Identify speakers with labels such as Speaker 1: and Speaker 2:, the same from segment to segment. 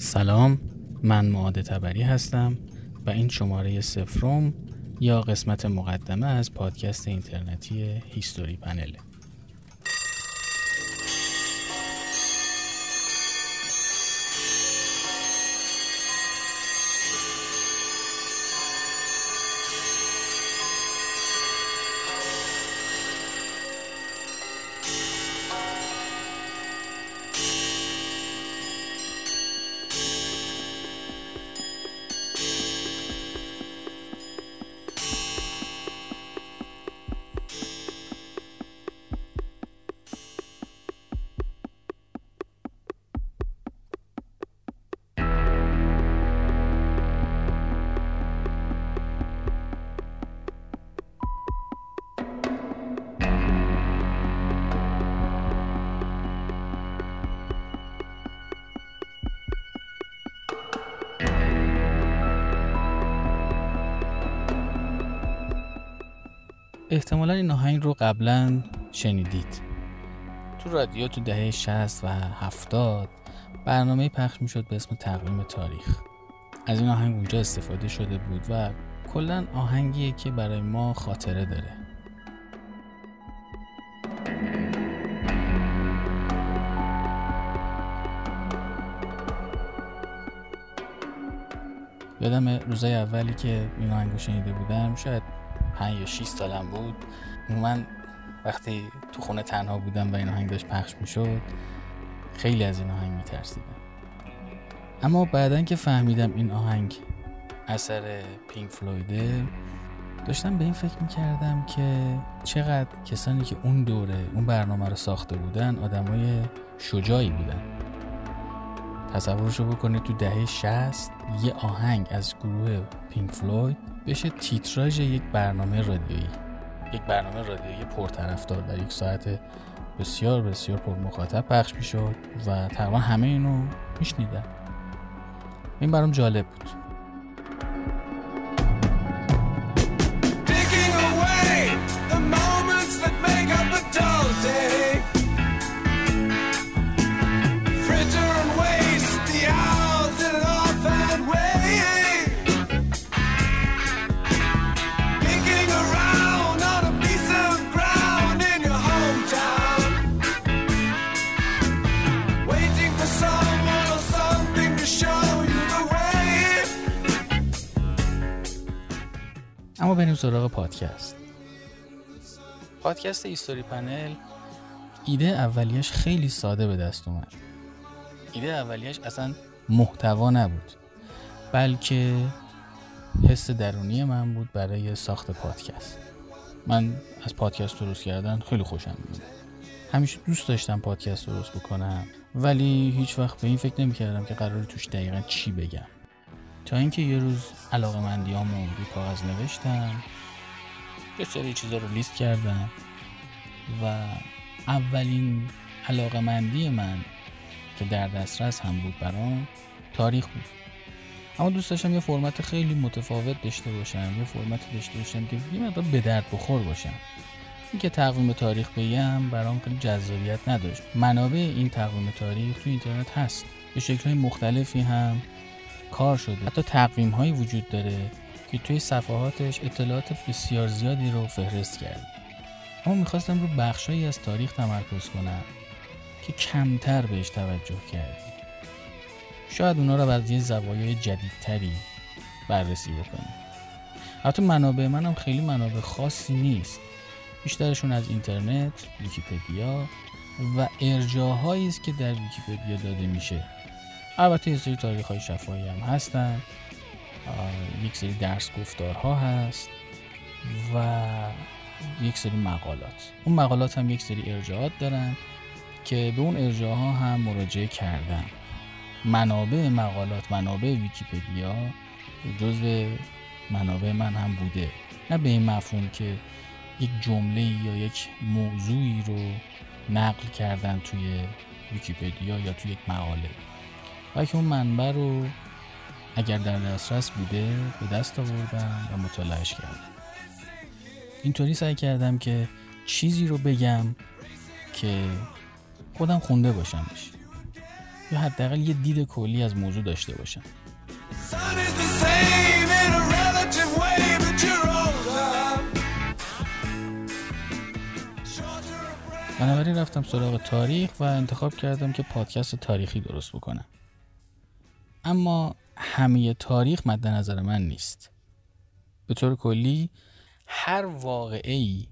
Speaker 1: سلام من معاد تبری هستم و این شماره سفروم یا قسمت مقدمه از پادکست اینترنتی هیستوری پنله احتمالا این آهنگ رو قبلا شنیدید. تو رادیو تو دهه 60 و 70 برنامه پخش می‌شد به اسم تقویم تاریخ. از این آهنگ اونجا استفاده شده بود و کلا آهنگیه که برای ما خاطره داره. یادم روزای اولی که این آهنگ شنیده بودم شاید 5 یا 6 سالم بود. من وقتی تو خونه تنها بودم و این آهنگ داشت پخش می‌شد خیلی از این آهنگ میترسیدم. اما بعدا که فهمیدم این آهنگ اثر پینک فلویده داشتم به این فکر می‌کردم که چقدر کسانی که اون دوره اون برنامه رو ساخته بودن آدمای شجاعی بودن. تصورشو بکنید تو دهه 60 یه آهنگ از گروه پینک فلوید بشه تیتراژ یک برنامه رادیویی. یک برنامه رادیویی پرطرفدار در یک ساعت بسیار بسیار پر مخاطب پخش می‌شد و تقریبا همه اینو میشنیدن. این برام جالب بود. بریم سراغ پادکست. پادکست ایستوری پنل. ایده اولیش خیلی ساده به دست اومد. ایده اولیش اصلا محتوا نبود. بلکه حس درونی من بود برای ساخت پادکست. من از پادکست درست کردن خیلی خوشم میاد همیشه دوست داشتم پادکست درست بکنم ولی هیچ وقت به این فکر نمی کردم که قرار توش دقیقا چی بگم. تا اینکه یه روز علاقه مندیامو روی کاغذ نوشتم یه سری چیزا رو لیست کردم و اولین علاقه مندی من که در دسترس هم بود برام تاریخ بود. اما دوست داشتم یه فرمت خیلی متفاوت داشته باشم یه فرمت داشته باشم که یه مقدار به درد بخور باشم. اینکه تقویم تاریخ بگم برام خیلی جذابیت نداشت. منابع این تقویم تاریخ تو اینترنت هست. به شکلهای مختلفی هم کار شده. حتی تقویم هایی وجود داره که توی صفحاتش اطلاعات بسیار زیادی رو فهرست کرد. اما می‌خواستم رو بخشهایی از تاریخ تمرکز کنم که کمتر بهش توجه کردیم شاید اونا رو از یه زوایای جدیدتری بررسی بکنیم. حتی منابع منم خیلی منابع خاصی نیست. بیشترشون از اینترنت، ویکیپدیا و ارجاع‌هایی است که در ویکیپدیا داده میشه. البته یه سری تاریخ های شفاهی هم هستن. یک سری درس گفتارها هست و یک سری مقالات. اون مقالات هم یک سری ارجاعات دارن که به اون ارجاعها هم مراجعه کردم منابع مقالات منابع ویکیپدیا جزو منابع من هم بوده. نه به این مفهوم که یک جمله یا یک موضوعی رو نقل کردن توی ویکیپدیا یا توی یک مقاله. که اون منبع رو اگر در دسترس بوده به دست آوردم و مطالعهش کردم. اینطوری سعی کردم که چیزی رو بگم که خودم خونده باشمش. یا حداقل یه دید کلی از موضوع داشته باشم. بنابراین رفتم سراغ تاریخ و انتخاب کردم که پادکست تاریخی درست بکنم. اما همه تاریخ مد نظر من نیست. به طور کلی هر واقعی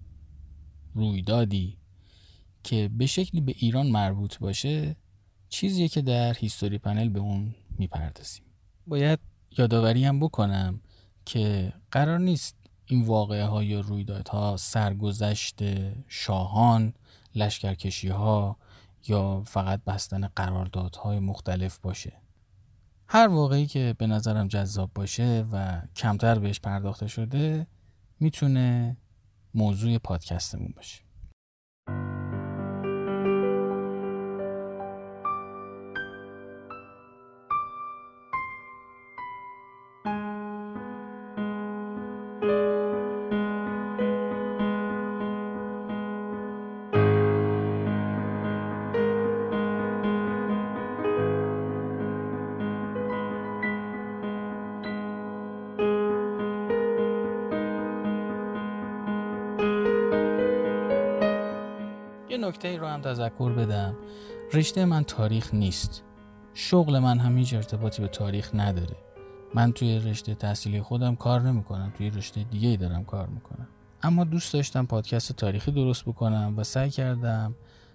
Speaker 1: رویدادی که به شکلی به ایران مربوط باشه چیزیه که در هیستوری پنل به اون می‌پردازیم. باید یادآوری هم بکنم که قرار نیست این واقعه ها یا رویدادها سرگذشت شاهان لشکرکشی ها یا فقط بستن قراردادهای مختلف باشه. هر واقعی که به نظرم جذاب باشه و کمتر بهش پرداخته شده می‌تونه موضوع پادکستمون باشه. نکته ای رو هم تذکر بدم. رشته من تاریخ نیست. شغل من هم هیچ ارتباطی به تاریخ نداره. من توی رشته تحصیلی خودم کار نمی‌کنم توی رشته دیگه ای دارم کار می‌کنم. اما دوست داشتم پادکست تاریخی درست بکنم و سعی کردم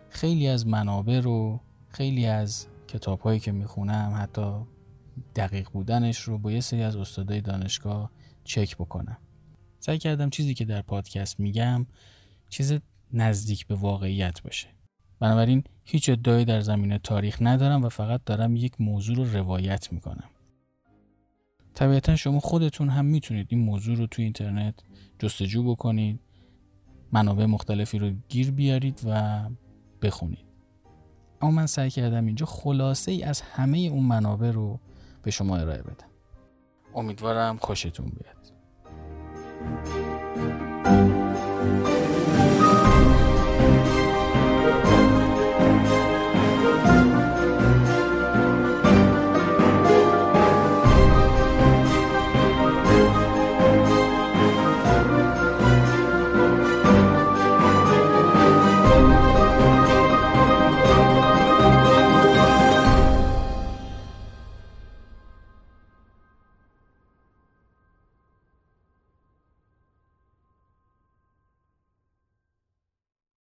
Speaker 1: خیلی از منابع رو خیلی از کتاب هایی که می‌خونم حتی دقیق بودنش رو با یه سری از استادای دانشگاه چک بکنم. سعی کردم چیزی که در پادکست میگم چیز نزدیک به واقعیت باشه. بنابراین هیچ ادعایی در زمینه تاریخ ندارم و فقط دارم یک موضوع رو روایت می‌کنم. طبیعتا شما خودتون هم می‌تونید این موضوع رو توی اینترنت جستجو بکنید منابع مختلفی رو گیر بیارید و بخونید. اما من سعی کردم اینجا خلاصه ای از همه اون منابع رو به شما ارائه بدم. امیدوارم خوشتون بیاد.